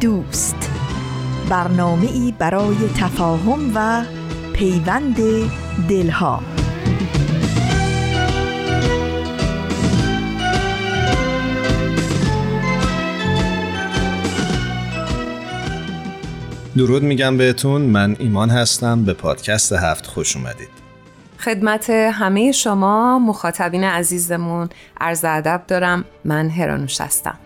دوست. برنامه ای برای تفاهم و پیوند دلها. درود میگم بهتون. من ایمان هستم. به پادکست هفت خوش اومدید. خدمت همه شما مخاطبین عزیزمون. عرض ادب دارم. من هرانوش هستم.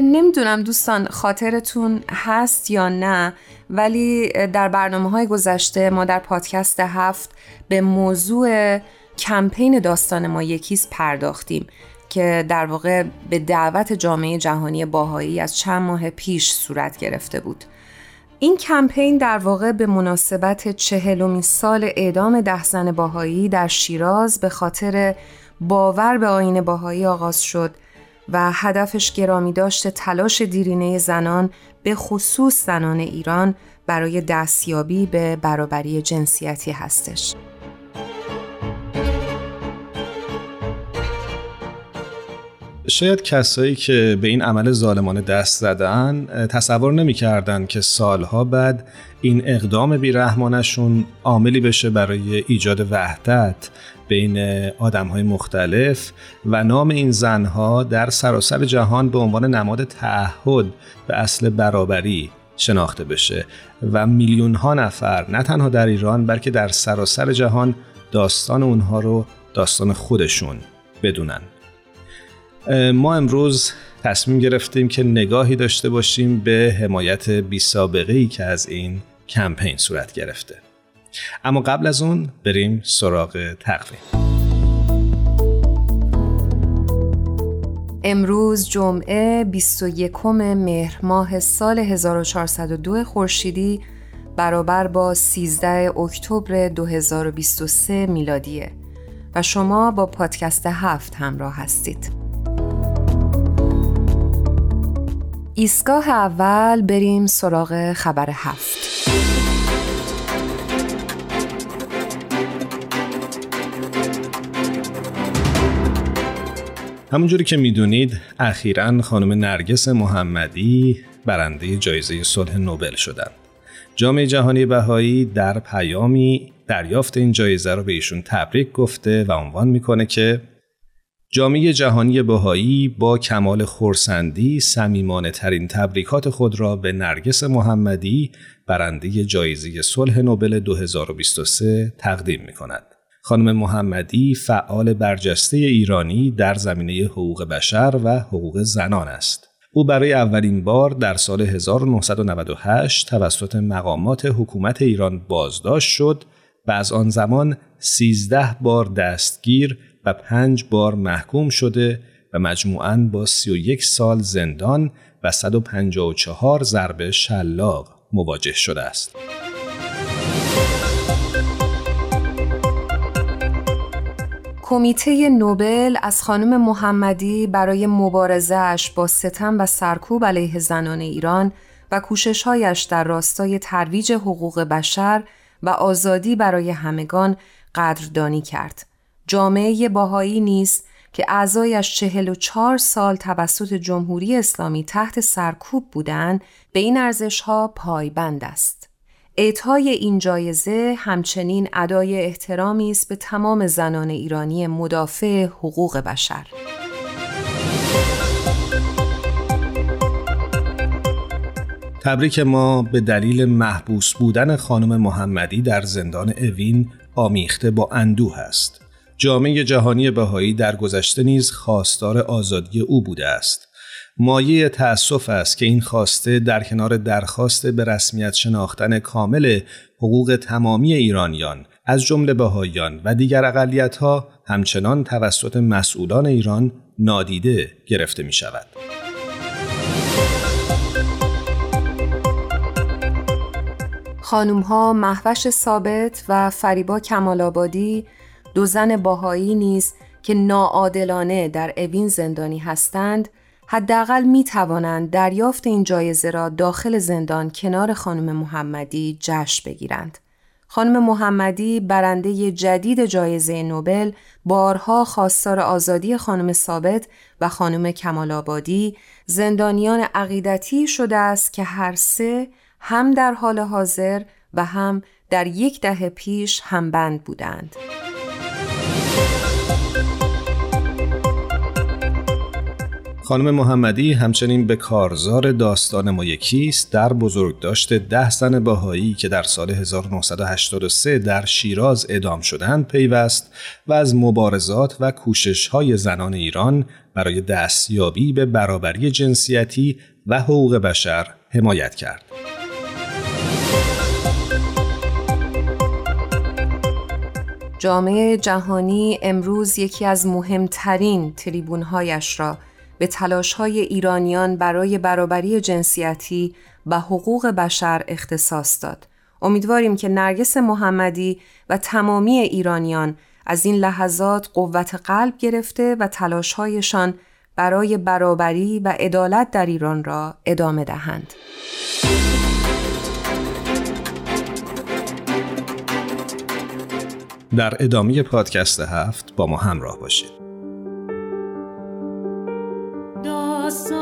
نمی‌دونم دوستان خاطرتون هست یا نه ولی در برنامه های گذشته ما در پادکست هفت به موضوع کمپین داستان ما یکیز پرداختیم که در واقع به دعوت جامعه جهانی باهایی از چند ماه پیش صورت گرفته بود. این کمپین در واقع به مناسبت چهلمین سال اعدام ده زن باهایی در شیراز به خاطر باور به آین باهایی آغاز شد و هدفش گرامی داشت تلاش دیرینه زنان به خصوص زنان ایران برای دستیابی به برابری جنسیتی هستش. شاید کسایی که به این عمل ظالمانه دست زدن تصور نمی‌کردند که سالها بعد این اقدام بیرحمانشون عاملی بشه برای ایجاد وحدت بین آدم های مختلف و نام این زنها در سراسر جهان به عنوان نماد تعهد به اصل برابری شناخته بشه و میلیون ها نفر نه تنها در ایران بلکه در سراسر جهان داستان اونها رو داستان خودشون بدونن. ما امروز تصمیم گرفتیم که نگاهی داشته باشیم به حمایت بی سابقه ای که از این کمپین صورت گرفته اما قبل از اون بریم سراغ تقویم امروز جمعه 21 مهر ماه سال 1402 خورشیدی برابر با 13 اکتبر 2023 میلادیه و شما با پادکست هفت همراه هستید. ایستگاه اول بریم سراغ خبر هفت. همونجوری که می‌دونید اخیرا خانم نرگس محمدی برنده جایزه صلح نوبل شدند. جامعه جهانی بهایی در پیامی دریافت این جایزه رو به ایشون تبریک گفته و عنوان می‌کنه که جامعه جهانی بهایی با کمال خورسندی سمیمانه ترین تبریکات خود را به نرگس محمدی برنده جایزه صلح نوبل 2023 تقدیم می کند. خانم محمدی فعال برجسته ایرانی در زمینه حقوق بشر و حقوق زنان است. او برای اولین بار در سال 1998 توسط مقامات حکومت ایران بازداشت شد و از آن زمان 13 بار دستگیر و پنج بار محکوم شده و مجموعاً با 31 سال زندان و 154 ضربه شلاق مواجه شده است. کمیته نوبل از خانم محمدی برای مبارزهش با ستم و سرکوب علیه زنان ایران و کوششهایش در راستای ترویج حقوق بشر و آزادی برای همگان قدردانی کرد. جامعه باهایی نیست که اعضایش چهل و چار سال توسط جمهوری اسلامی تحت سرکوب بودند به این ارزش ها پایبند است. اعطای این جایزه همچنین ادای احترامی است به تمام زنان ایرانی مدافع حقوق بشر. تبریک ما به دلیل محبوس بودن خانم محمدی در زندان اوین آمیخته با اندوه است. جامعه جهانی بهایی در گذشته نیز خواستار آزادی او بوده است. مایه تأسف است که این خواسته در کنار درخواست به رسمیت شناختن کامل حقوق تمامی ایرانیان از جمله بهاییان و دیگر اقلیت ها همچنان توسط مسئولان ایران نادیده گرفته می شود. خانوم ها محوش ثابت و فریبا کمال آبادی دو زن باهایی نیز که ناعادلانه در اوین زندانی هستند حداقل می توانند دریافت این جایزه را داخل زندان کنار خانم محمدی جشن بگیرند. خانم محمدی برنده جدید جایزه نوبل بارها خواستار آزادی خانم ثابت و خانم کمال آبادی زندانیان عقیدتی شده است که هر سه هم در حال حاضر و هم در یک دهه پیش همبند بودند. خانم محمدی همچنین به کارزار داستان ما یکیست در بزرگداشت ده زن باهایی که در سال 1983 در شیراز ادام شدند پیوست و از مبارزات و کوشش های زنان ایران برای دستیابی به برابری جنسیتی و حقوق بشر حمایت کرد. جامعه جهانی امروز یکی از مهمترین تریبونهایش را به های ایرانیان برای برابری جنسیتی و حقوق بشر اختصاص داد. امیدواریم که نرگس محمدی و تمامی ایرانیان از این لحظات قوت قلب گرفته و تلاشهایشان برای برابری و عدالت در ایران را ادامه دهند. در ادامه پادکست هفت با ما همراه باشید. So.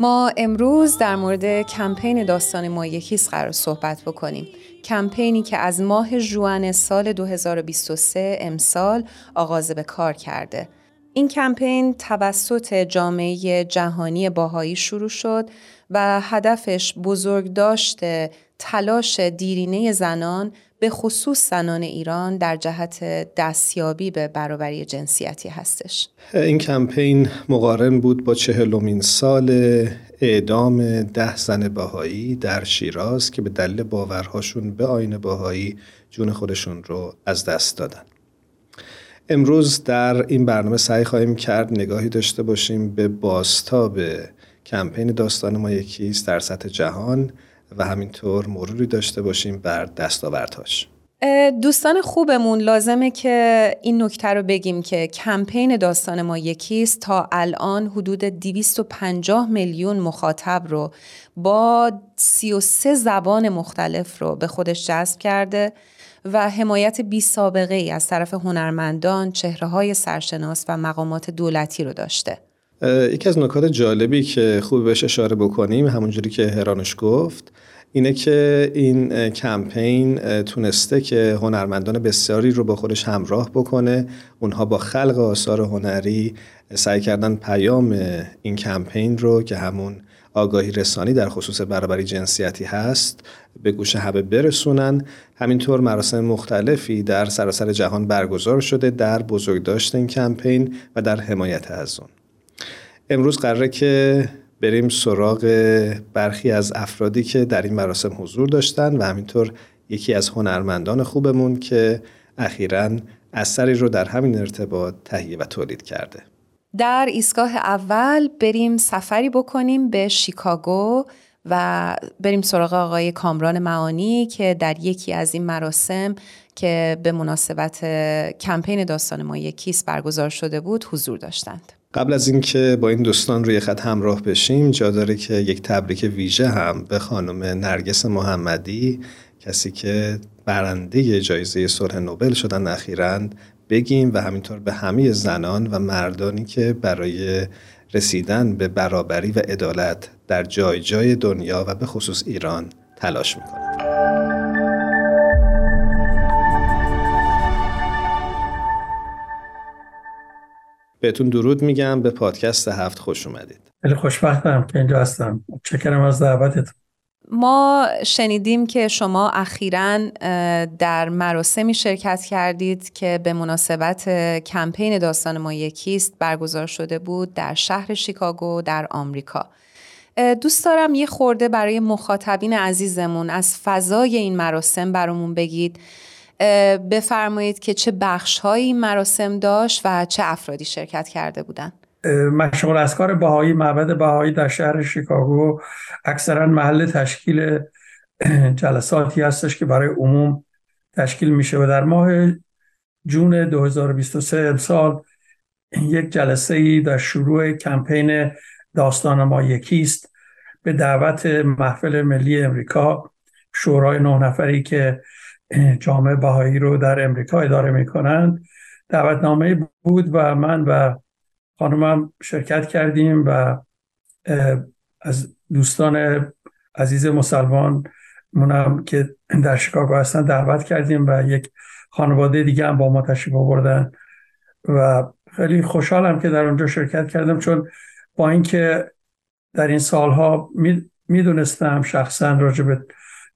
ما امروز در مورد کمپین داستان ما یکیست قرار صحبت بکنیم. کمپینی که از ماه جوان سال 2023 امسال آغاز به کار کرده. این کمپین توسط جامعه جهانی باهایی شروع شد و هدفش بزرگ داشته تلاش دیرینه زنان به خصوص زنان ایران در جهت دستیابی به برابری جنسیتی هستش. این کمپین مقارن بود با چهلمین سال اعدام ده زن باهایی در شیراز که به دلیل باورهاشون به آین باهایی جون خودشون رو از دست دادن. امروز در این برنامه سعی خواهیم کرد نگاهی داشته باشیم به باستاب کمپین داستان ما یکیست در سطح جهان. و همینطور مروری داشته باشیم بر دستاوردهاش دوستان خوبمون لازمه که این نکته رو بگیم که کمپین داستان ما یکیست تا الان حدود 250 میلیون مخاطب رو با 33 زبان مختلف رو به خودش جذب کرده و حمایت بی سابقه ای از طرف هنرمندان، چهره های سرشناس و مقامات دولتی رو داشته. یکی از نکات جالبی که خوب بهش اشاره بکنیم همونجوری که هرانش گفت اینه که این کمپین تونسته که هنرمندان بسیاری رو با خودش همراه بکنه. اونها با خلق آثار هنری سعی کردن پیام این کمپین رو که همون آگاهی رسانی در خصوص برابری جنسیتی هست به گوش همه برسونن. همینطور مراسم مختلفی در سراسر جهان برگزار شده در بزرگداشت این کمپین و در حمایت از اون. امروز قراره که بریم سراغ برخی از افرادی که در این مراسم حضور داشتن و همینطور یکی از هنرمندان خوبمون که اخیرا اثری رو در همین ارتباط تهیه و تولید کرده در ایستگاه اول بریم سفری بکنیم به شیکاگو و بریم سراغ آقای کامران معانی که در یکی از این مراسم که به مناسبت کمپین داستان ما یکیست برگزار شده بود حضور داشتند. قبل از اینکه با این دوستان روی خط همراه بشیم جا داره که یک تبریک ویژه هم به خانم نرگس محمدی کسی که برنده جایزه صلح نوبل شدن اخیرا بگیم و همینطور به همه زنان و مردانی که برای رسیدن به برابری و عدالت در جای جای دنیا و به خصوص ایران تلاش می‌کنند. بهتون درود میگم به پادکست هفت خوش اومدید. خیلی خوشبختم که اینجا هستم. چکرم از دعوتتون. ما شنیدیم که شما اخیرا در مراسمی شرکت کردید که به مناسبت کمپین داستان ما یکیست برگزار شده بود در شهر شیکاگو در آمریکا. دوست دارم یه خورده برای مخاطبین عزیزمون از فضای این مراسم برامون بگید بفرمایید که چه بخش این مراسم داشت و چه افرادی شرکت کرده بودند. مشغول از کار بهایی معبد بهایی در شهر شیکاگو اکثرا محل تشکیل جلساتی هستش که برای عموم تشکیل میشه و در ماه جون 2023 امسال یک جلسه ای در شروع کمپین داستان ما یکیست به دعوت محفل ملی امریکا شورای نه نفری که جامعه بهایی رو در امریکا اداره می‌کنند. دعوتنامه بود و من و خانمم شرکت کردیم و از دوستان عزیز مسلمان منم که در شیکاگو هستن دعوت کردیم و یک خانواده دیگه هم با ما تشریف آوردن و خیلی خوشحالم که در اونجا شرکت کردم چون با اینکه در این سالها می‌دونستم شخصا راجع به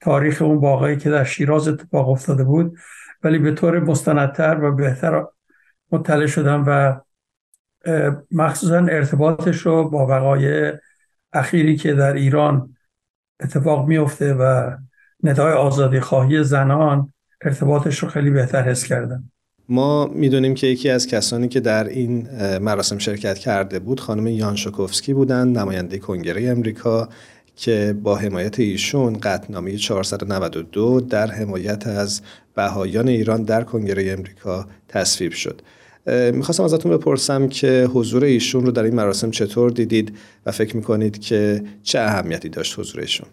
تاریخ اون واقعی که در شیراز اتفاق افتاده بود ولی به طور مستندتر و بهتر مطلع شدم و مخصوصا ارتباطش رو با وقایع اخیری که در ایران اتفاق میفته و ندای آزادی خواهی زنان ارتباطش رو خیلی بهتر حس کردم. ما می‌دونیم که یکی از کسانی که در این مراسم شرکت کرده بود خانم یان شکوفسکی بودند نماینده کنگره امریکا. که با حمایت ایشون قطنامه 492 در حمایت از بهایان ایران در کنگره امریکا تصویب شد. می‌خواستم ازتون بپرسم که حضور ایشون رو در این مراسم چطور دیدید و فکر می‌کنید که چه اهمیتی داشت حضور ایشون؟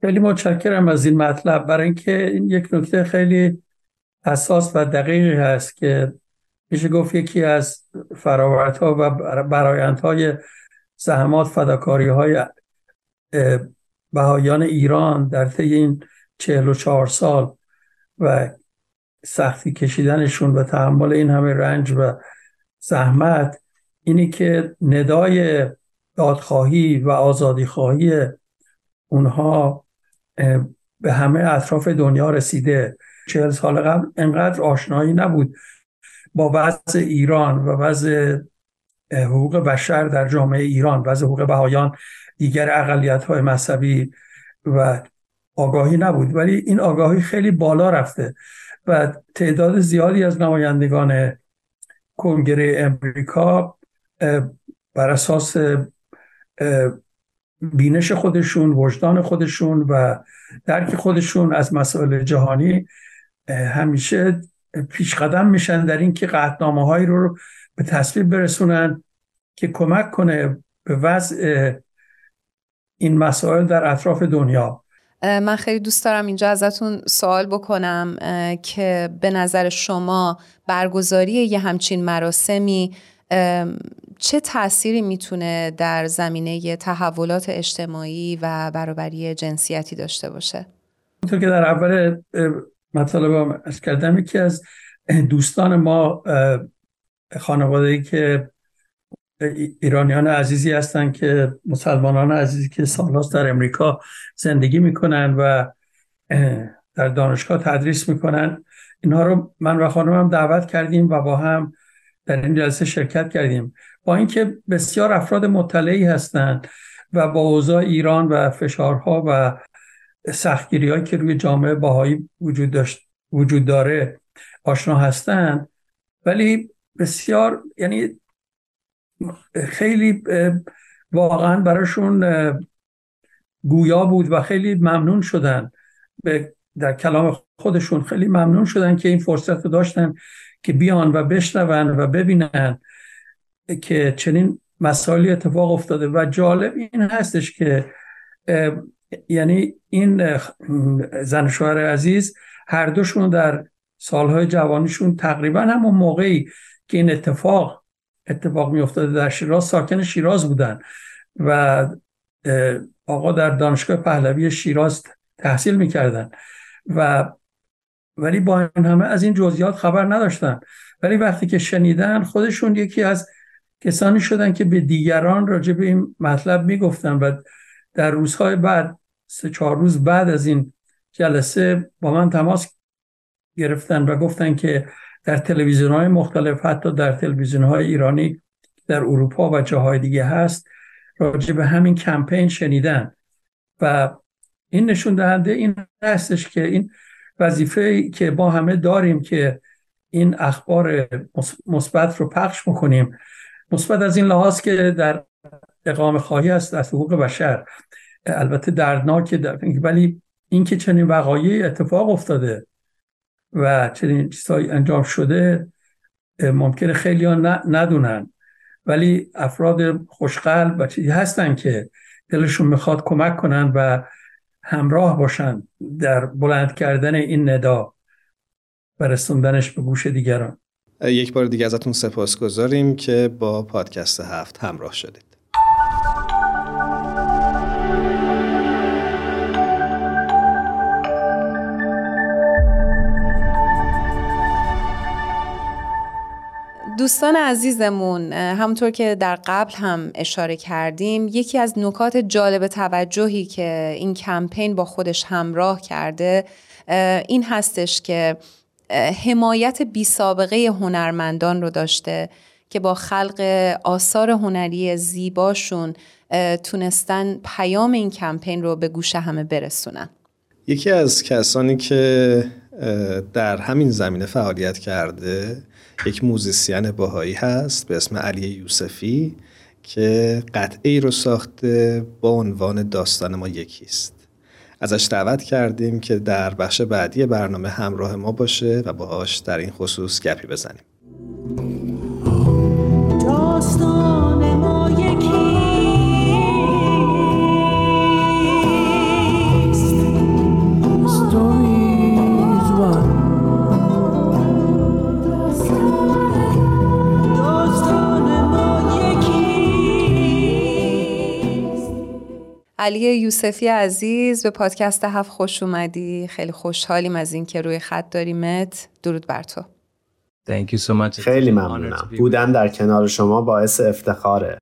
خیلی متشکرم از این مطلب. برای اینکه این یک نکته خیلی اساس و دقیقی هست که میشه گفت یکی از فراورتها و برایندهای زحمات فداکاری های بهایان ایران در طی این چهل و چهار سال و سختی کشیدنشون و تحمل این همه رنج و زحمت اینی که ندای دادخواهی و آزادی خواهی اونها به همه اطراف دنیا رسیده. چهل سال قبل انقدر آشنایی نبود با وضع ایران و وضع حقوق بشر در جامعه ایران وضع حقوق بهایان دیگر اقلیت های مذهبی و آگاهی نبود. ولی این آگاهی خیلی بالا رفته و تعداد زیادی از نمایندگان کنگره امریکا بر اساس بینش خودشون وجدان خودشون و درک خودشون از مسائل جهانی همیشه پیش قدم میشن در اینکه قطنامه هایی رو به تصویب برسونن که کمک کنه به وضع این مسائل در اطراف دنیا من خیلی دوست دارم اینجا ازتون سوال بکنم که به نظر شما برگزاری یه همچین مراسمی چه تأثیری می‌تونه در زمینه تحولات اجتماعی و برابری جنسیتی داشته باشه؟ اونطور که در اول مطالبم از کردم یکی از دوستان ما خانواده که ایرانیان عزیزی هستند که مسلمانان عزیزی که سالهاست در امریکا زندگی می‌کنن و در دانشگاه تدریس می‌کنن. اینها رو من و خانمم دعوت کردیم و با هم در این جلسه شرکت کردیم. با اینکه بسیار افراد مطلعی هستند و با اوضاع ایران و فشارها و سختگیری هایی که روی جامعه باهایی وجود, داشت، وجود داره آشنا هستند. ولی بسیار یعنی خیلی واقعا براشون گویا بود و خیلی ممنون شدن. در کلام خودشون خیلی ممنون شدن که این فرصت رو داشتن که بیان و بشنون و ببینن که چنین مسائلی اتفاق افتاده. و جالب این هستش که یعنی این زن شوهر عزیز هر دوشون در سالهای جوانیشون تقریبا همون موقعی که این اتفاق اتفاق می افتاده در شیراز. ساکن شیراز بودن و آقا در دانشگاه پهلوی شیراز تحصیل می‌کردن و ولی با این همه از این جزئیات خبر نداشتن. ولی وقتی که شنیدن خودشون یکی از کسانی شدن که به دیگران راجع به این مطلب می‌گفتن و در روزهای بعد سه چهار روز بعد از این جلسه با من تماس گرفتن و گفتن که در تلویزیون های مختلف حتی در تلویزیون های ایرانی در اروپا و جاهای دیگه هست راجع به همین کمپین شنیدن. و این نشون دهنده این هستش که این وظیفه که با همه داریم که این اخبار مثبت رو پخش می‌کنیم مثبت از این لحاظ که در اقامه خواهی است از حقوق بشر. البته دردناک ولی اینکه چنین وقایعی اتفاق افتاده. و چنین چیزهایی انجام شده ممکنه خیلی ها ندونن. ولی افراد خوشقلب و چیزی هستن که دلشون می‌خواد کمک کنن و همراه باشن در بلند کردن این ندا و رسوندنش به گوش دیگران. یک بار دیگه ازتون سپاس گذاریم که با پادکست هفت همراه شدید. دوستان عزیزمون همونطور که در قبل هم اشاره کردیم یکی از نکات جالب توجهی که این کمپین با خودش همراه کرده این هستش که حمایت بی سابقه هنرمندان رو داشته که با خلق آثار هنری زیباشون تونستن پیام این کمپین رو به گوش همه برسونن. یکی از کسانی که در همین زمینه فعالیت کرده یک موزیسین باهایی هست به اسم علی یوسفی که قطعه رو ساخته با عنوان داستان ما یکیست. ازش دعوت کردیم که در بخش بعدی برنامه همراه ما باشه و باهاش در این خصوص گپی بزنیم. داستان علی یوسفی عزیز به پادکست هفت خوش اومدی. خیلی خوشحالیم از اینکه روی خط داریمت درود بر تو. خیلی ممنونم. بودن در کنار شما باعث افتخاره.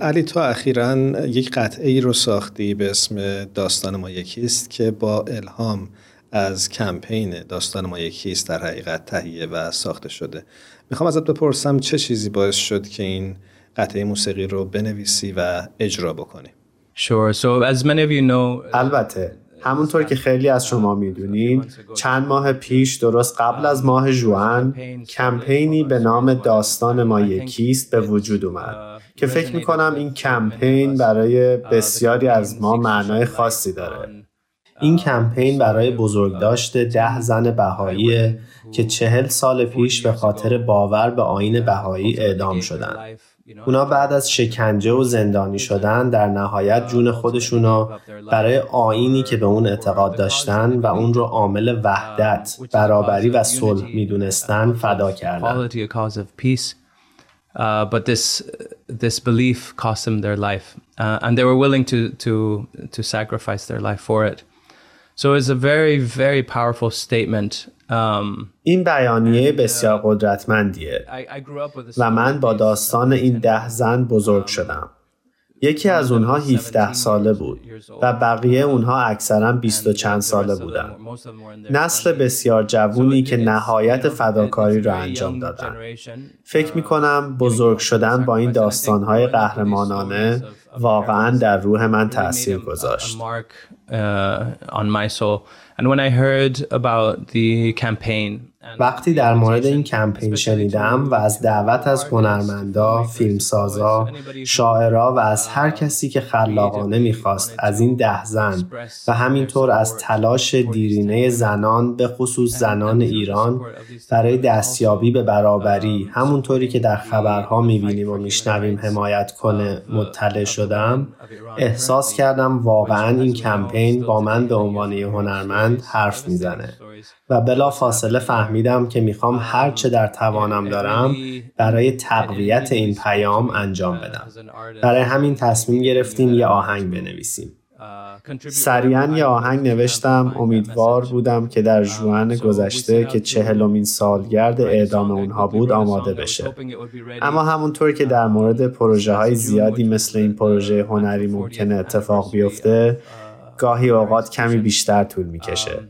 علی تو اخیرا یک قطعه ای رو ساختی به اسم داستان ما یکیست که با الهام از کمپین داستان ما یکیست در حقیقت تهیه و ساخته شده. می‌خوام ازت بپرسم چه چیزی باعث شد که این قطعه موسیقی رو بنویسی و اجرا بکنی؟ Sure. So as many of you know, uh, البته همونطور که خیلی از شما می‌دونید چند ماه پیش درست قبل از ماه جوان کمپینی به نام داستان ما یکیست به وجود اومد که فکر می‌کنم این کمپین برای بسیاری از ما معنای خاصی داره این کمپین برای بزرگداشت ده زن بهایی که چهل سال پیش به خاطر باور به آین بهایی اعدام شدند. اونا بعد از شکنجه و زندانی شدن در نهایت جون خودشونو برای آینی که به اون اعتقاد داشتن و اون رو عامل وحدت، برابری و صلح می‌دونستن فدا کردن. Uh, but this this belief cost them their life, uh, and they were willing to to to sacrifice their life for it. So it's a very very powerful statement. Um, این بیانیه بسیار قدرتمندیه و من با داستان این ده زن بزرگ شدم. یکی از اونها 17 ساله بود و بقیه اونها اکثرا 20 و چند ساله بودن. نسل بسیار جوونی که نهایت فداکاری را انجام دادن. فکر می کنم بزرگ شدن با این داستانهای قهرمانانه واقعا در روح من تاثیر گذاشت. وقتی در مورد این کمپین شنیدم و از دعوت از هنرمندا، فیلمسازا، شاعرا و از هر کسی که خلاقانه می‌خواست از این ده زن و همینطور از تلاش دیرینه زنان به خصوص زنان ایران برای دستیابی به برابری همونطوری که در خبرها می‌بینیم و میشنویم حمایت کنه مطلع شدم احساس کردم واقعا این کمپین با من به عنوان هنرمند حرف می‌زنه. و بلا فاصله فهمیدم که می‌خوام هر چه در توانم دارم برای تقویت این پیام انجام بدم. برای همین تصمیم گرفتیم یه آهنگ بنویسیم. سریعا یه آهنگ نوشتم. امیدوار بودم که در جوان گذشته که چهلمین سالگرد اعدام اونها بود آماده بشه. اما همونطور که در مورد پروژه های زیادی مثل این پروژه هنری ممکنه اتفاق بیفته گاهی اوقات کمی بیشتر طول می‌کشه.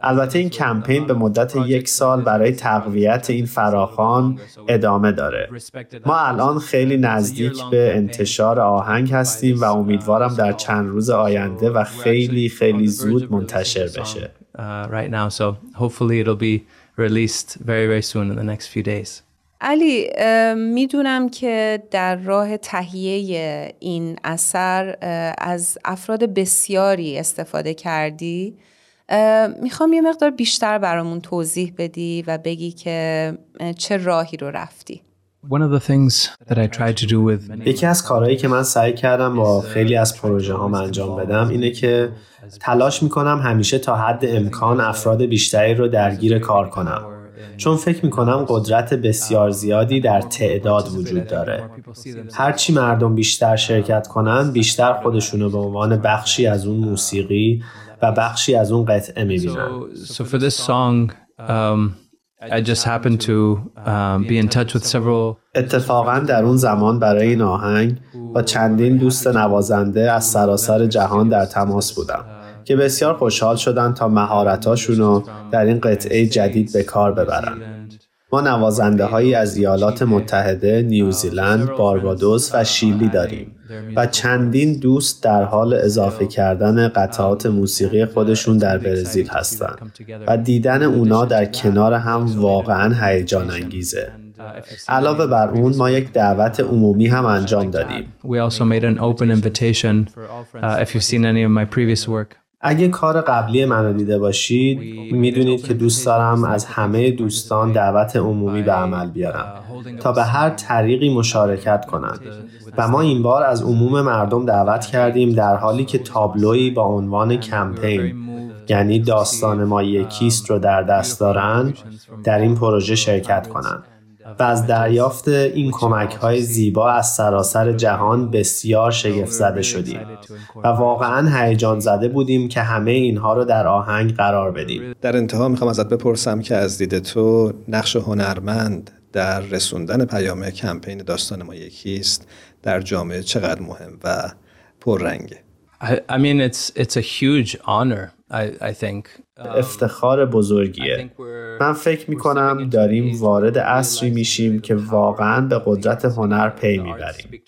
البته این کمپین به مدت یک سال برای تقویت این فراخان ادامه داره. ما الان خیلی نزدیک به انتشار آهنگ هستیم و امیدوارم در چند روز آینده و خیلی خیلی زود منتشر بشه. علی می‌دونم که در راه تهیه این اثر از افراد بسیاری استفاده کردی می‌خوام یه مقدار بیشتر برامون توضیح بدی و بگی که چه راهی رو رفتی. یکی از کارهایی که من سعی کردم با خیلی از پروژه ها انجام بدم اینه که تلاش می‌کنم همیشه تا حد امکان افراد بیشتری رو درگیر کار کنم. چون فکر می‌کنم قدرت بسیار زیادی در تعداد وجود داره. هرچی مردم بیشتر شرکت کنن بیشتر خودشونو به عنوان بخشی از اون موسیقی و بخشی از اون قطعه می‌بینن so, for this song um, I just happened to um, be in touch with several اتفاقا در اون زمان برای این آهنگ با چندین دوست نوازنده از سراسر جهان در تماس بودم که بسیار خوشحال شدن تا مهارتاشون رو در این قطعه جدید به کار ببرن. ما نوازنده هایی از ایالات متحده، نیوزیلند، باربادوس و شیلی داریم و چندین دوست در حال اضافه کردن قطعات موسیقی خودشون در برزیل هستند و دیدن اونا در کنار هم واقعا هیجان انگیزه. علاوه بر اون ما یک دعوت عمومی هم انجام دادیم. اگه کار قبلی منو دیده باشید می‌دونید که دوست دارم از همه دوستان دعوت عمومی به عمل بیارم تا به هر طریقی مشارکت کنند. و ما این بار از عموم مردم دعوت کردیم در حالی که تابلویی با عنوان کمپین یعنی داستان ما یکیست رو در دست دارن در این پروژه شرکت کنند. و از دریافت این کمک های زیبا از سراسر جهان بسیار شگفت زده شدیم و واقعا هیجان زده بودیم که همه اینها رو در آهنگ قرار بدیم در انتها می‌خوام ازت بپرسم که از دید تو نقش هنرمند در رسوندن پیام کمپین داستان ما یکیست در جامعه چقدر مهم و پررنگه I, mean it's it's a huge honor I, think. افتخار بزرگیه. من فکر می کنم داریم وارد عصری میشیم که واقعا به قدرت هنر پی می‌بریم.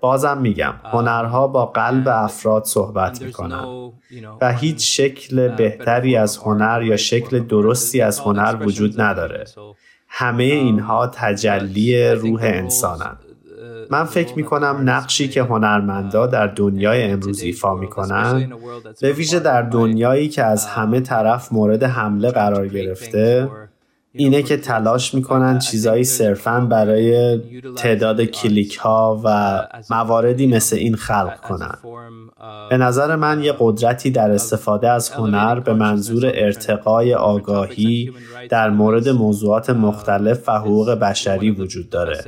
بازم میگم هنرها با قلب افراد صحبت می‌کنن و هیچ شکل بهتری از هنر یا شکل درستی از هنر وجود نداره. همه اینها تجلی روح انسانند من فکر می کنم نقشی که هنرمندا در دنیای امروز ایفا می کنن به ویژه در دنیایی که از همه طرف مورد حمله قرار گرفته اینه که تلاش می‌کنن چیزایی صرفا برای تعداد کلیک ها و مواردی مثل این خلق کنن. به نظر من یه قدرتی در استفاده از هنر به منظور ارتقای آگاهی در مورد موضوعات مختلف و حقوق بشری وجود داره.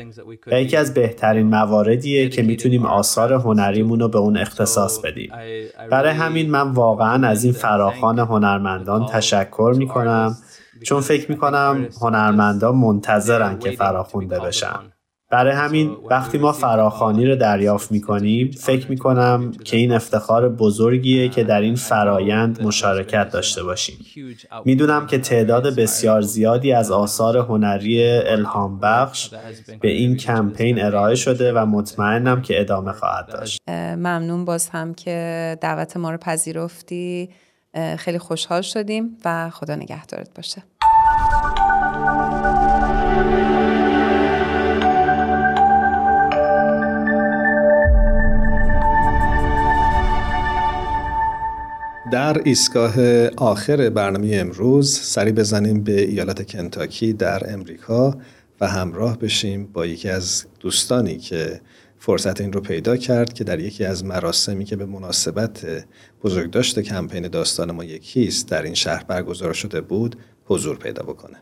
و یکی از بهترین مواردیه که می‌تونیم آثار هنریمون رو به اون اختصاص بدیم. برای همین من واقعا از این فراخان هنرمندان تشکر می‌کنم. چون فکر می‌کنم هنرمندان منتظرن که فراخونده بشن برای همین وقتی ما فراخانی رو دریافت می‌کنیم فکر می‌کنم که این افتخار بزرگیه که در این فرایند مشارکت داشته باشیم. می‌دونم که تعداد بسیار زیادی از آثار هنری الهام بخش به این کمپین ارائه شده و مطمئنم که ادامه خواهد داشت. ممنون باز هم که دعوت ما رو پذیرفتی. خیلی خوشحال شدیم و خدا نگهدارت باشه. در ایستگاه آخر برنامه امروز سری بزنیم به ایالت کنتاکی در امریکا و همراه بشیم با یکی از دوستانی که فرصت این رو پیدا کرد که در یکی از مراسمی که به مناسبت بزرگداشت کمپین داستان ما یکیست در این شهر برگزار شده بود حضور پیدا بکنه.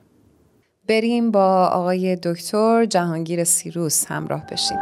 بریم با آقای دکتر جهانگیر سیروس همراه بشیم.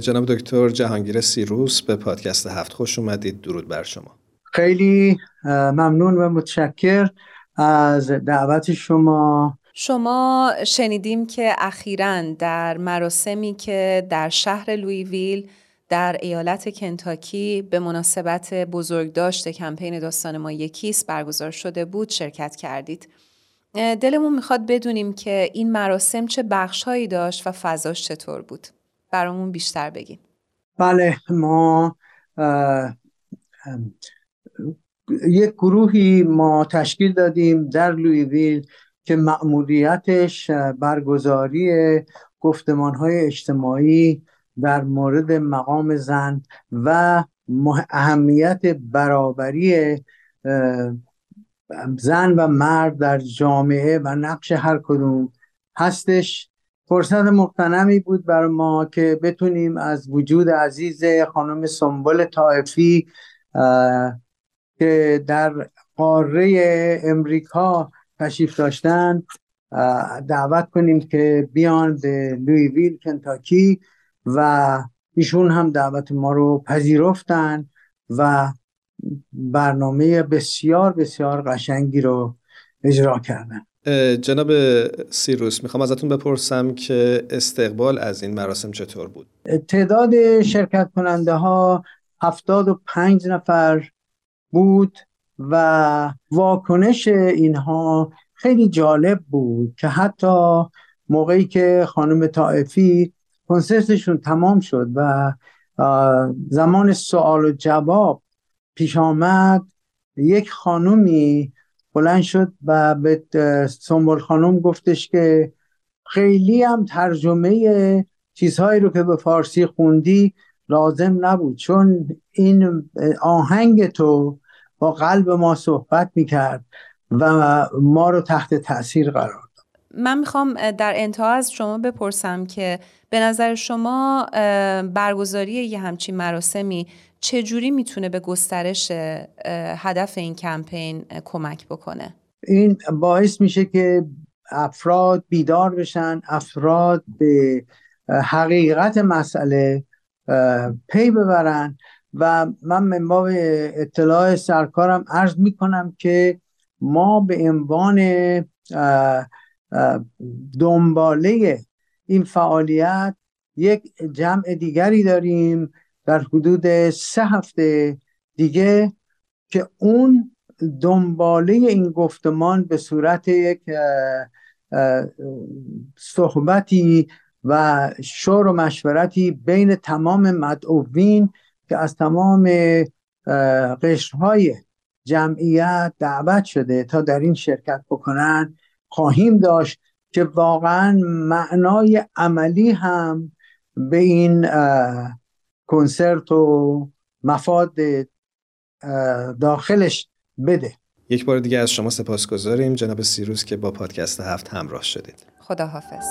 جناب دکتر جهانگیر سیروس به پادکست هفت خوش اومدید. درود بر شما. خیلی ممنون و متشکر. از دعوت شما شما شنیدیم که اخیرا در مراسمی که در شهر لویویل در ایالت کنتاکی به مناسبت بزرگداشت کمپین داستان ما یکیست برگزار شده بود شرکت کردید. دلمون می‌خواد بدونیم که این مراسم چه بخشهایی داشت و فضاش چطور بود. برامون بیشتر بگیم. بله ما یک گروهی ما تشکیل دادیم در لویویل که مأموریتش برگزاری گفتمان های اجتماعی در مورد مقام زن و اهمیت برابری زن و مرد در جامعه و نقش هر کدوم هستش. فرصت مقتنمی بود بر ما که بتونیم از وجود عزیز خانم سنبل طائفی که در قاره امریکا تشریف داشتن دعوت کنیم که بیان به لویویل کنتاکی و ایشون هم دعوت ما رو پذیرفتن و برنامه بسیار بسیار قشنگی رو اجرا کردن جناب سیروس می‌خوام ازتون بپرسم که استقبال از این مراسم چطور بود؟ تعداد شرکت کننده ها هفتاد و پنج نفر بود و واکنش اینها خیلی جالب بود که حتی موقعی که خانم طائفی کنسرتشون تمام شد و زمان سوال و جواب پیش آمد یک خانومی بلند شد و به سنبول خانم گفتش که خیلی هم ترجمه چیزهایی رو که به فارسی خوندی لازم نبود چون این آهنگ تو با قلب ما صحبت می‌کرد و ما رو تحت تاثیر قرار داد من می‌خوام در انتها از شما بپرسم که به نظر شما برگزاری یه همچین مراسمی چجوری می‌تونه به گسترش هدف این کمپین کمک بکنه؟ این باعث میشه که افراد بیدار بشن افراد به حقیقت مسئله پی ببرن و من من باب اطلاع سرکارم عرض می‌کنم که ما به عنوان دنباله این فعالیت یک جمع دیگری داریم در حدود سه هفته دیگه که اون دنباله این گفتمان به صورت یک صحبتی و شور و مشورتی بین تمام مدعوین که از تمام قشرهای جمعیت دعوت شده تا در این شرکت بکنن خواهیم داشت که واقعا معنای عملی هم به این کنسرت و مفاد داخلش بده. یک بار دیگه از شما سپاس گذاریم جناب سیروس که با پادکست هفت همراه شدید. خداحافظ.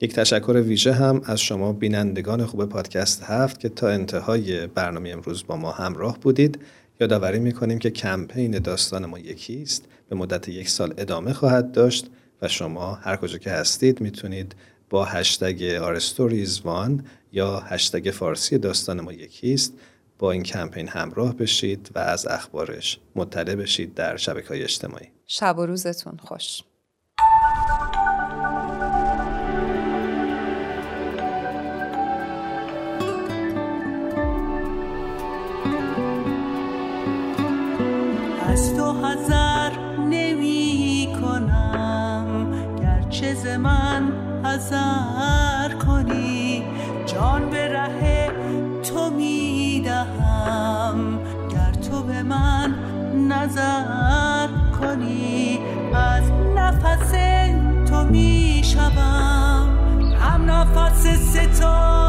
یک تشکر ویژه هم از شما بینندگان خوب پادکست هفت که تا انتهای برنامه امروز با ما همراه بودید. یادآوری می‌کنیم که کمپین داستان ما یکی است به مدت یک سال ادامه خواهد داشت و شما هر کجا که هستید می‌تونید با هشتگ آرستوریزوان یا هشتگ فارسی داستان ما یکی است با این کمپین همراه بشید و از اخبارش مطلع بشید در شبکه های اجتماعی. شب و روزتون خوش. از تو حذر نمی کنم گرچه ز من حذر کنی. جان به ره تو می دهم گر تو به من نظر کنی از نفس تو می شوم هم نفس ستاره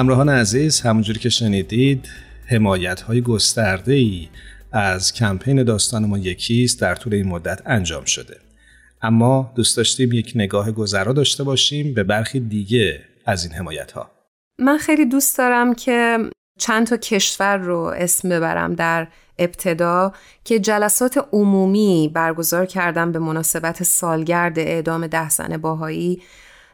همراهان عزیز همونجوری که شنیدید حمایت های گسترده ای از کمپین داستان ما یکیست در طول این مدت انجام شده. اما دوست داشتیم یک نگاه گذرا داشته باشیم به برخی دیگه از این حمایت ها من خیلی دوست دارم که چند تا کشور رو اسم ببرم در ابتدا که جلسات عمومی برگزار کردن به مناسبت سالگرد اعدام ده زن باهایی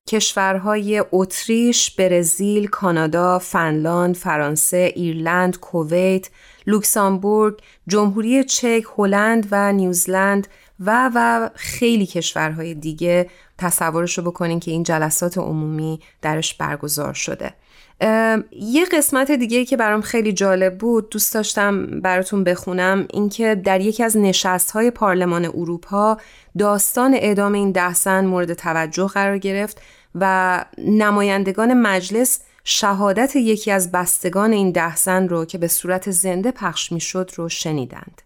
کشورهای اتریش، برزیل، کانادا، فنلاند، فرانسه، ایرلند، کویت، لوکسامبورگ، جمهوری چک، هلند و نیوزلند و و خیلی کشورهای دیگه تصورش رو بکنین که این جلسات عمومی درش برگزار شده. یه قسمت دیگه که برام خیلی جالب بود دوست داشتم براتون بخونم اینکه در یکی از نشست های پارلمان اروپا داستان اعدام این ده زن مورد توجه قرار گرفت و نمایندگان مجلس شهادت یکی از بستگان این ده زن رو که به صورت زنده پخش می‌شد رو شنیدند.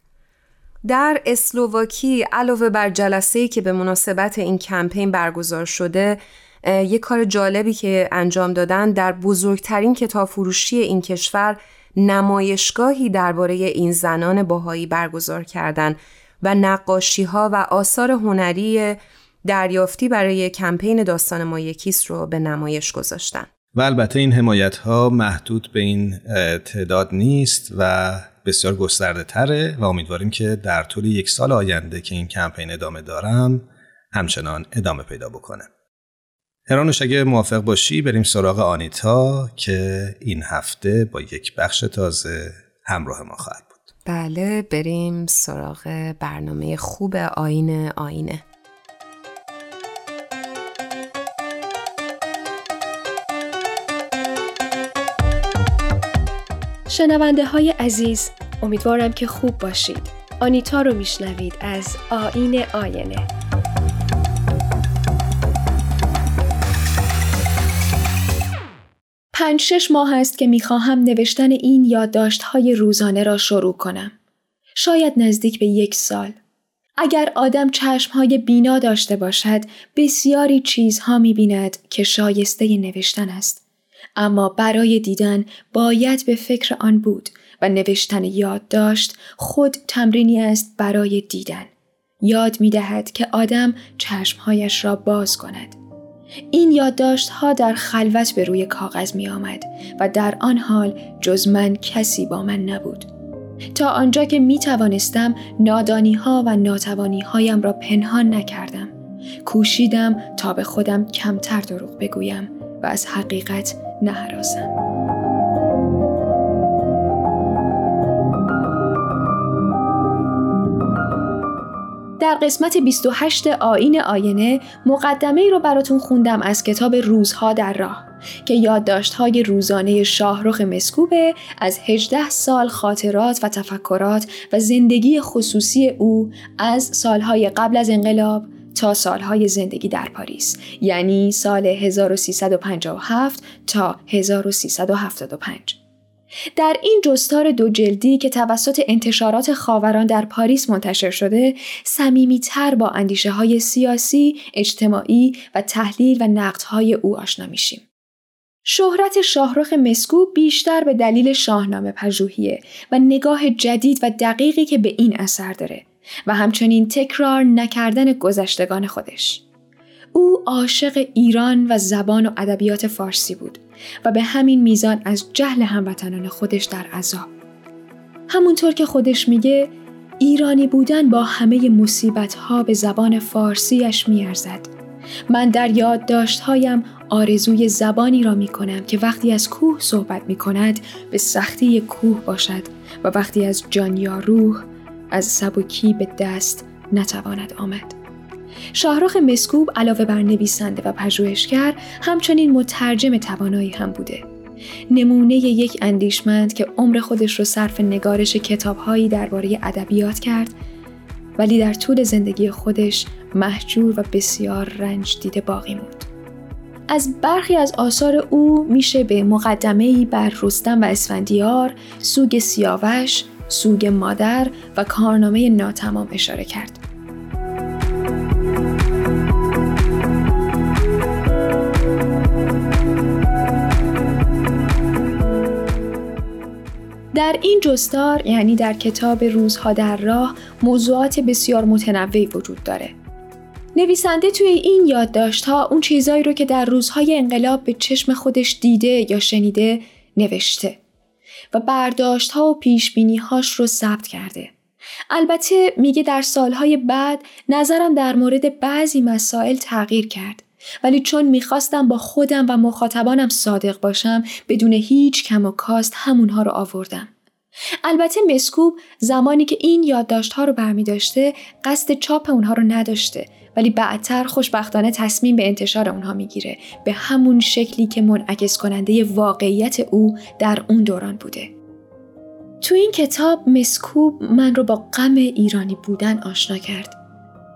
در اسلوواکی علاوه بر جلسه‌ای که به مناسبت این کمپین برگزار شده یک کار جالبی که انجام دادن در بزرگترین کتاب فروشی این کشور نمایشگاهی درباره این زنان باهایی برگزار کردند و نقاشی ها و آثار هنری دریافتی برای کمپین داستان ما یکیست رو به نمایش گذاشتن. و البته این حمایت ها محدود به این تعداد نیست و بسیار گسترده تره و امیدواریم که در طول یک سال آینده که این کمپین ادامه دارم همچنان ادامه پیدا بکنه. هرانوش اگه موافق باشی بریم سراغ آنیتا که این هفته با یک بخش تازه همراه ما خواهد بود. بله بریم سراغ برنامه خوب آین آینه. شنونده های عزیز امیدوارم که خوب باشید آنیتا رو میشنوید از آین آینه پنج شش ماه است که می‌خواهم نوشتن این یادداشت های روزانه را شروع کنم. شاید نزدیک به یک سال. اگر آدم چشم های بینا داشته باشد بسیاری چیزها می‌بیند که شایسته نوشتن است. اما برای دیدن باید به فکر آن بود و نوشتن یادداشت خود تمرینی است برای دیدن. یاد می دهد که آدم چشمهایش را باز کند. این یادداشت ها در خلوت به روی کاغذ می آمد و در آن حال جز من کسی با من نبود. تا آنجا که می توانستم نادانی ها و ناتوانی هایم را پنهان نکردم. کوشیدم تا به خودم کمتر دروغ بگویم و از حقیقت نهراسم. در قسمت 28 آین آینه مقدمه ای رو براتون خوندم از کتاب روزها در راه که یادداشت های روزانه شاهرخ مسکوبه از 18 سال خاطرات و تفکرات و زندگی خصوصی او از سالهای قبل از انقلاب تا سالهای زندگی در پاریس یعنی سال 1357 تا 1375 در این جستار دو جلدی که توسط انتشارات خاوران در پاریس منتشر شده، تر با اندیشه های سیاسی، اجتماعی و تحلیل و نقدهای او آشنا میشیم. شهرت شاهرخ مسکو بیشتر به دلیل شاهنامه پژوهیه و نگاه جدید و دقیقی که به این اثر داره و همچنین تکرار نکردن گذشتگان خودش. او عاشق ایران و زبان و ادبیات فارسی بود و به همین میزان از جهل هموطنان خودش در عذاب. همونطور که خودش میگه ایرانی بودن با همه مصیبت ها به زبان فارسیش میارزد. من در یادداشتهایم آرزوی زبانی را می کنم که وقتی از کوه صحبت می کند به سختی کوه باشد و وقتی از جان یا روح از سبکی به دست نتواند آمد. شاهرخ مسکوب علاوه بر نویسنده و پژوهشگر همچنین مترجم توانایی هم بوده. نمونه یک اندیشمند که عمر خودش رو صرف نگارش کتابهایی درباره ادبیات کرد ولی در طول زندگی خودش محجور و بسیار رنج دیده باقی موند. از برخی از آثار او میشه به مقدمه‌ای بر رستم و اسفندیار، سوگ سیاوش، سوگ مادر و کارنامه ناتمام اشاره کرد. در این جستار یعنی در کتاب روزها در راه موضوعات بسیار متنوعی وجود داره. نویسنده توی این یادداشت ها اون چیزایی رو که در روزهای انقلاب به چشم خودش دیده یا شنیده نوشته و برداشت ها و پیش هاش رو ثبت کرده. البته میگه در سالهای بعد نظرم در مورد بعضی مسائل تغییر کرد. ولی چون می‌خواستم با خودم و مخاطبانم صادق باشم بدون هیچ کم و کاست همونها رو آوردم. البته مسکوب زمانی که این یادداشت ها رو برمی داشته قصد چاپ اونها رو نداشته ولی بعدتر خوشبختانه تصمیم به انتشار اونها می‌گیره به همون شکلی که منعکس کننده واقعیت او در اون دوران بوده. تو این کتاب مسکوب من رو با غم ایرانی بودن آشنا کرد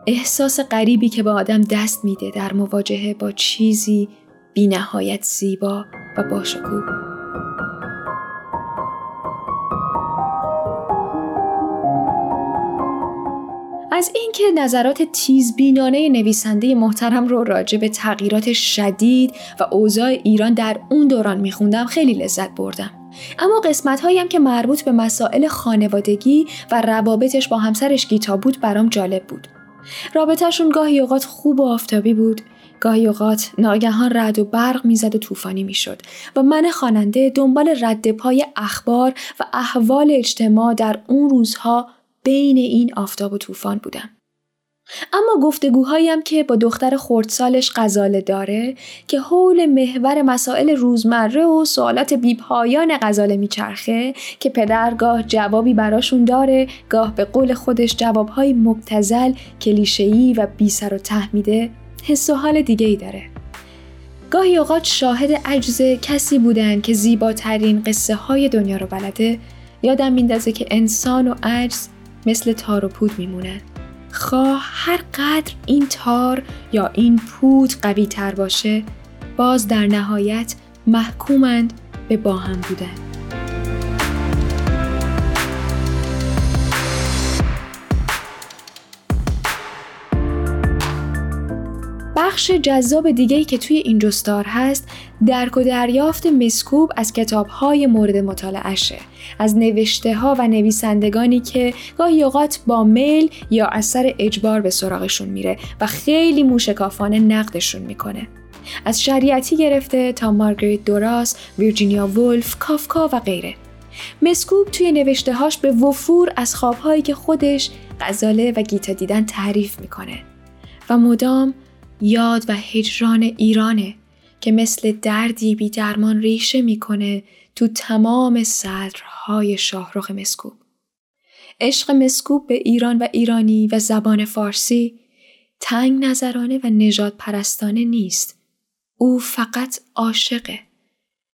احساس غریبی که به آدم دست میده در مواجهه با چیزی بی نهایت زیبا و باشکوه. از اینکه نظرات تیزبینانه نویسنده محترم رو راجع به تغییرات شدید و اوضاع ایران در اون دوران میخوندم خیلی لذت بردم. اما قسمت هایم که مربوط به مسائل خانوادگی و روابطش با همسرش گیتا بود برام جالب بود. رابطهشون گاهی اوقات خوب و آفتابی بود گاهی اوقات ناگهان رد و برق می‌زد و طوفانی می‌شد و من خواننده دنبال رد پای اخبار و احوال اجتماع در اون روزها بین این آفتاب و طوفان بودم. اما گفتگوهایم که با دختر خردسالش غزاله داره که حول محور مسائل روزمره و سوالات بیپایان غزاله میچرخه که پدرگاه جوابی براشون داره گاه به قول خودش جوابهای مبتزل کلیشه‌ای و بی سر و تحمیده حس و حال دیگه ای داره. گاهی اوقات شاهد عجز کسی بودن که زیباترین قصه های دنیا رو بلده. یادم میندازه که انسان و عجز مثل تار و پود میمونن. خواه هر قدر این تار یا این پود قوی تر باشه باز در نهایت محکومند به با هم بودن. بخش جذاب دیگهی که توی این جستار هست درک و دریافت مسکوب از کتابهای مورد مطالعهشه. از نوشته ها و نویسندگانی که گاهی اوقات با میل یا اثر اجبار به سراغشون میره و خیلی موشکافانه نقدشون می‌کنه. از شریعتی گرفته تا مارگریت دوراس، ویرجینیا وولف، کافکا و غیره. مسکوب توی نوشته هاش به وفور از خوابهایی که خودش غزاله و گیتا دیدن تعریف می‌کنه. و مدام یاد و هجران ایرانه که مثل دردی بی درمان ریشه می‌کنه تو تمام صدرهای شاهرخ مسکوب. عشق مسکوب به ایران و ایرانی و زبان فارسی تنگ نظرانه و نجات پرستانه نیست. او فقط عاشقه.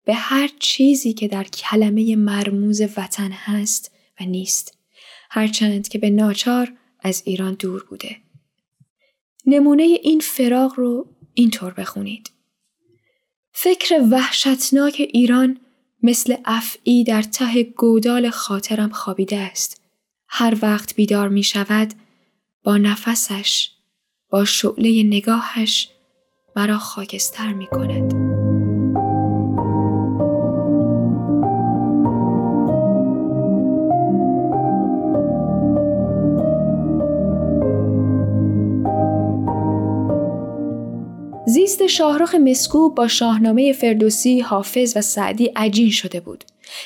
به هر چیزی که در کلمه مرموز وطن هست و نیست. هرچند که به ناچار از ایران دور بوده. نمونه این فراغ رو اینطور بخونید. فکر وحشتناک ایران مثل افعی در ته گودال خاطرم خوابیده است. هر وقت بیدار می شود با نفسش، با شعله نگاهش مرا خاکستر می کند. زیست شاهرخ مسکوب با شاهنامه فردوسی، حافظ و سعدی عجین شده بود.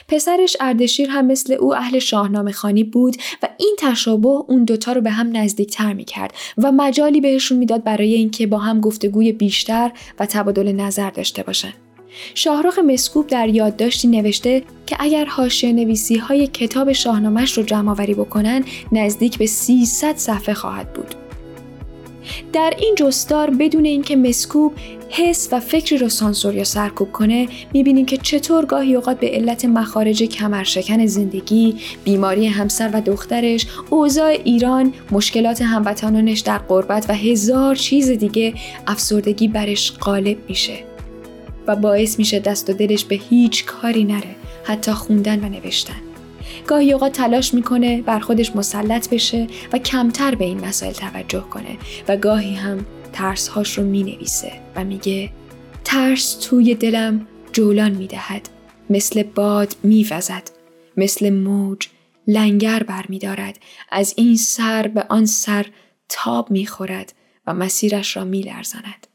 پسرش اردشیر هم مثل او اهل شاهنامه خانی بود و این تشابه اون دوتا رو به هم نزدیکتر می کرد و مجالی بهشون می‌داد برای اینکه با هم گفتگوی بیشتر و تبادل نظر داشته باشن. شاهرخ مسکوب در یادداشتی نوشته که اگر حاشیه نویسی های کتاب شاهنامهش رو جمع آوری بکنن نزدیک به 300 صفحه خواهد بود. در این جستار بدون اینکه مسکوب حس و فکری رو سانسور یا سرکوب کنه می‌بینیم که چطور گاهی اوقات به علت مخارج کمرشکن زندگی، بیماری همسر و دخترش، اوضاع ایران، مشکلات هموطنانش در قربت و هزار چیز دیگه افسردگی برش غالب میشه و باعث میشه دست و دلش به هیچ کاری نره حتی خوندن و نوشتن. گاهی اوقات تلاش می‌کنه بر خودش مسلط بشه و کمتر به این مسائل توجه کنه و گاهی هم ترسهاش رو می‌نویسه و میگه ترس توی دلم جولان می‌دهد مثل باد میوزد مثل موج لنگر برمیدارد از این سر به آن سر تاب می‌خورد و مسیرش را میلرزاند.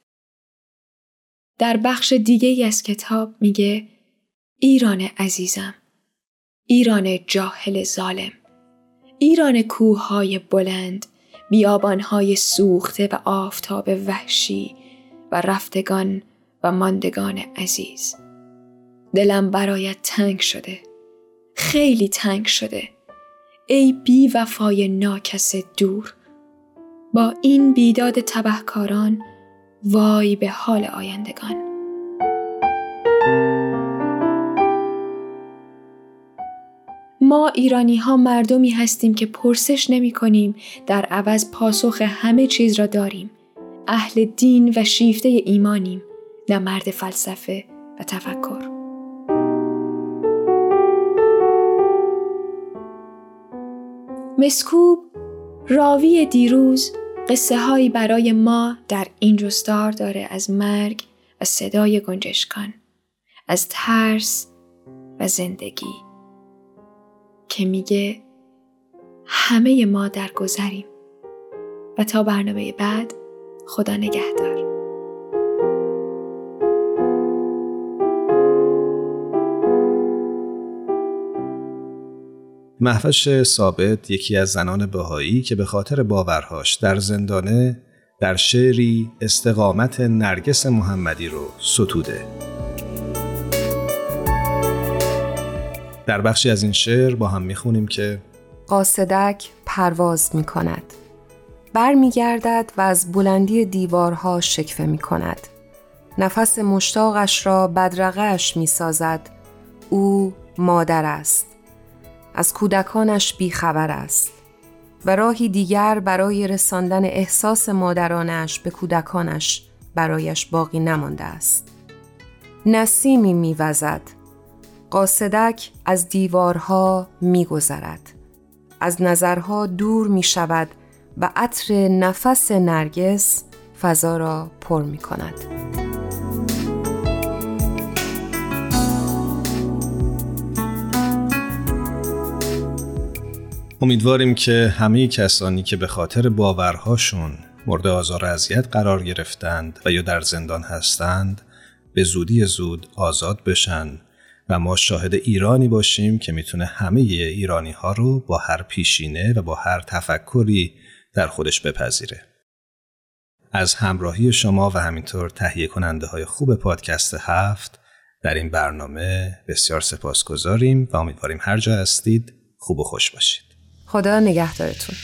در بخش دیگه ای از کتاب میگه ایران عزیزم ایران جاهل ظالم. ایران کوههای بلند بیابانهای سوخته و آفتاب وحشی و رفتگان و ماندگان عزیز. دلم برایت تنگ شده. خیلی تنگ شده. ای بی وفای ناکس دور با این بیداد تبهکاران وای به حال آیندگان. ما ایرانی ها مردمی هستیم که پرسش نمی کنیم در عوض پاسخ همه چیز را داریم. اهل دین و شیفته ایمانیم نه مرد فلسفه و تفکر. مسکوب راوی دیروز قصه هایی برای ما در این جستار داره از مرگ و صدای گنجشکان از ترس و زندگی که میگه همه ما در گذریم. و تا برنامه بعد خدا نگهدار. محفش ثابت یکی از زنان بهایی که به خاطر باورهاش در زندانه در شعری استقامت نرگس محمدی رو ستوده. در بخشی از این شعر با هم می‌خونیم که قاصدک پرواز می کند. بر می گردد و از بلندی دیوارها شکفه می کند. نفس مشتاقش را بدرقش می سازد. او مادر است. از کودکانش بیخبر است. و راهی دیگر برای رساندن احساس مادرانش به کودکانش برایش باقی نمانده است. نسیمی میوزد قاصدک از دیوارها میگذرد از نظرها دور می شود و عطر نفس نرگس فضا را پر می کند. امیدواریم که همه کسانی که به خاطر باورهاشون مورد آزار و اذیت قرار گرفتند و یا در زندان هستند به زودی زود آزاد بشن و ما شاهد ایرانی باشیم که می‌تونه همه ایرانی ها رو با هر پیشینه و با هر تفکری در خودش بپذیره. از همراهی شما و همینطور تهیه کننده های خوب پادکست هفت در این برنامه بسیار سپاسگزاریم و امیدواریم هر جا هستید خوب و خوش باشید. خدا نگهدارتون.